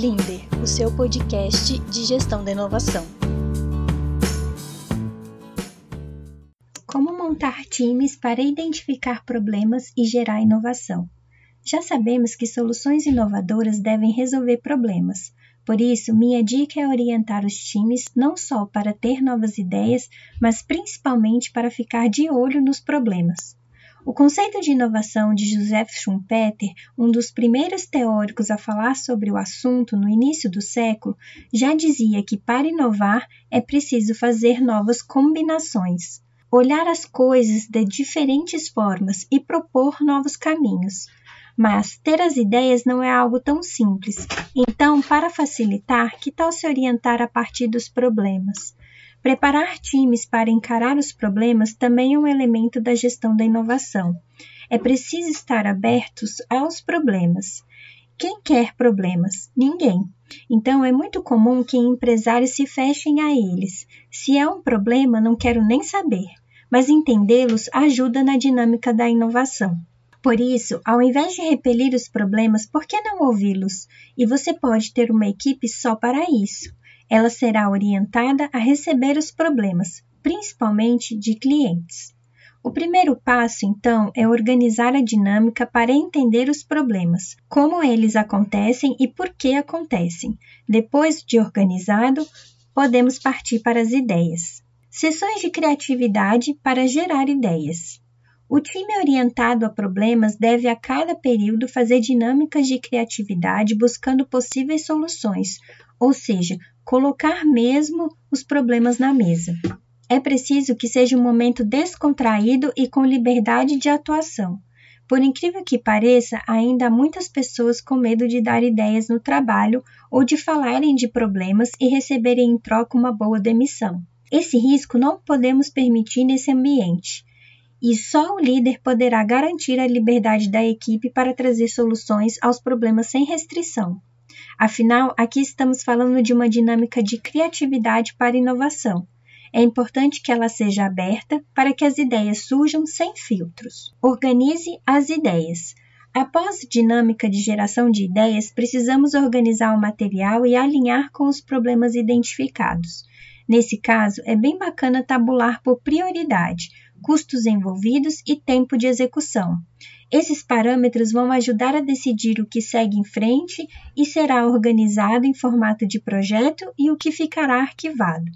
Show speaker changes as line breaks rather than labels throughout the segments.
Blinder, o seu podcast de gestão da inovação. Como montar times para identificar problemas e gerar inovação? Já sabemos que soluções inovadoras devem resolver problemas. Por isso, minha dica é orientar os times não só para ter novas ideias, mas principalmente para ficar de olho nos problemas. O conceito de inovação de Joseph Schumpeter, um dos primeiros teóricos a falar sobre o assunto no início do século, já dizia que para inovar é preciso fazer novas combinações, olhar as coisas de diferentes formas e propor novos caminhos. Mas ter as ideias não é algo tão simples. Então, para facilitar, que tal se orientar a partir dos problemas? Preparar times para encarar os problemas também é um elemento da gestão da inovação. É preciso estar abertos aos problemas. Quem quer problemas? Ninguém. Então é muito comum que empresários se fechem a eles. Se é um problema, não quero nem saber. Mas entendê-los ajuda na dinâmica da inovação. Por isso, ao invés de repelir os problemas, por que não ouvi-los? E você pode ter uma equipe só para isso ela será orientada a receber os problemas, principalmente de clientes. O primeiro passo, então, é organizar a dinâmica para entender os problemas, como eles acontecem e por que acontecem. Depois de organizado, podemos partir para as ideias. Sessões de criatividade para gerar ideias. O time orientado a problemas deve a cada período fazer dinâmicas de criatividade buscando possíveis soluções, ou seja, colocar mesmo os problemas na mesa. É preciso que seja um momento descontraído e com liberdade de atuação. Por incrível que pareça, ainda há muitas pessoas com medo de dar ideias no trabalho ou de falarem de problemas e receberem em troca uma boa demissão. Esse risco não podemos permitir nesse ambiente. E só o líder poderá garantir a liberdade da equipe para trazer soluções aos problemas sem restrição. Afinal, aqui estamos falando de uma dinâmica de criatividade para inovação. É importante que ela seja aberta para que as ideias surjam sem filtros. Organize as ideias. Após dinâmica de geração de ideias, precisamos organizar o material e alinhar com os problemas identificados. Nesse caso, é bem bacana tabular por prioridade, custos envolvidos e tempo de execução. Esses parâmetros vão ajudar a decidir o que segue em frente e será organizado em formato de projeto e o que ficará arquivado.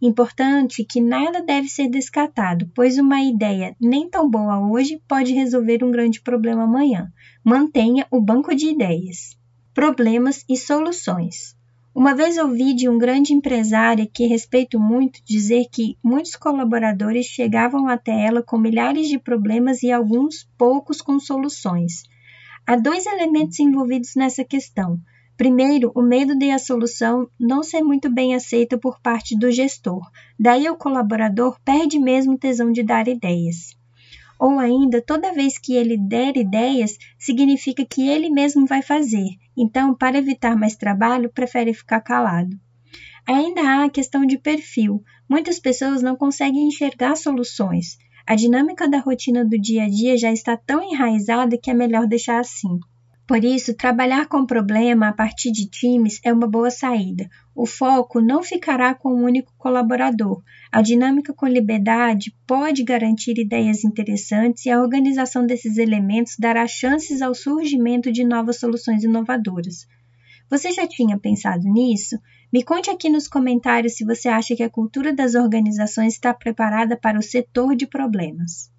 Importante que nada deve ser descartado, pois uma ideia nem tão boa hoje pode resolver um grande problema amanhã. Mantenha o banco de ideias. Problemas e soluções. Uma vez ouvi de um grande empresário que respeito muito dizer que muitos colaboradores chegavam até ela com milhares de problemas e alguns poucos com soluções. Há dois elementos envolvidos nessa questão. Primeiro, o medo de a solução não ser muito bem aceita por parte do gestor. Daí o colaborador perde mesmo tesão de dar ideias. Ou ainda, toda vez que ele der ideias, significa que ele mesmo vai fazer. Então, para evitar mais trabalho, prefere ficar calado. Ainda há a questão de perfil. Muitas pessoas não conseguem enxergar soluções. A dinâmica da rotina do dia a dia já está tão enraizada que é melhor deixar assim. Por isso, trabalhar com problema a partir de times é uma boa saída. O foco não ficará com um único colaborador. A dinâmica com liberdade pode garantir ideias interessantes e a organização desses elementos dará chances ao surgimento de novas soluções inovadoras. Você já tinha pensado nisso? Me conte aqui nos comentários se você acha que a cultura das organizações está preparada para o setor de problemas.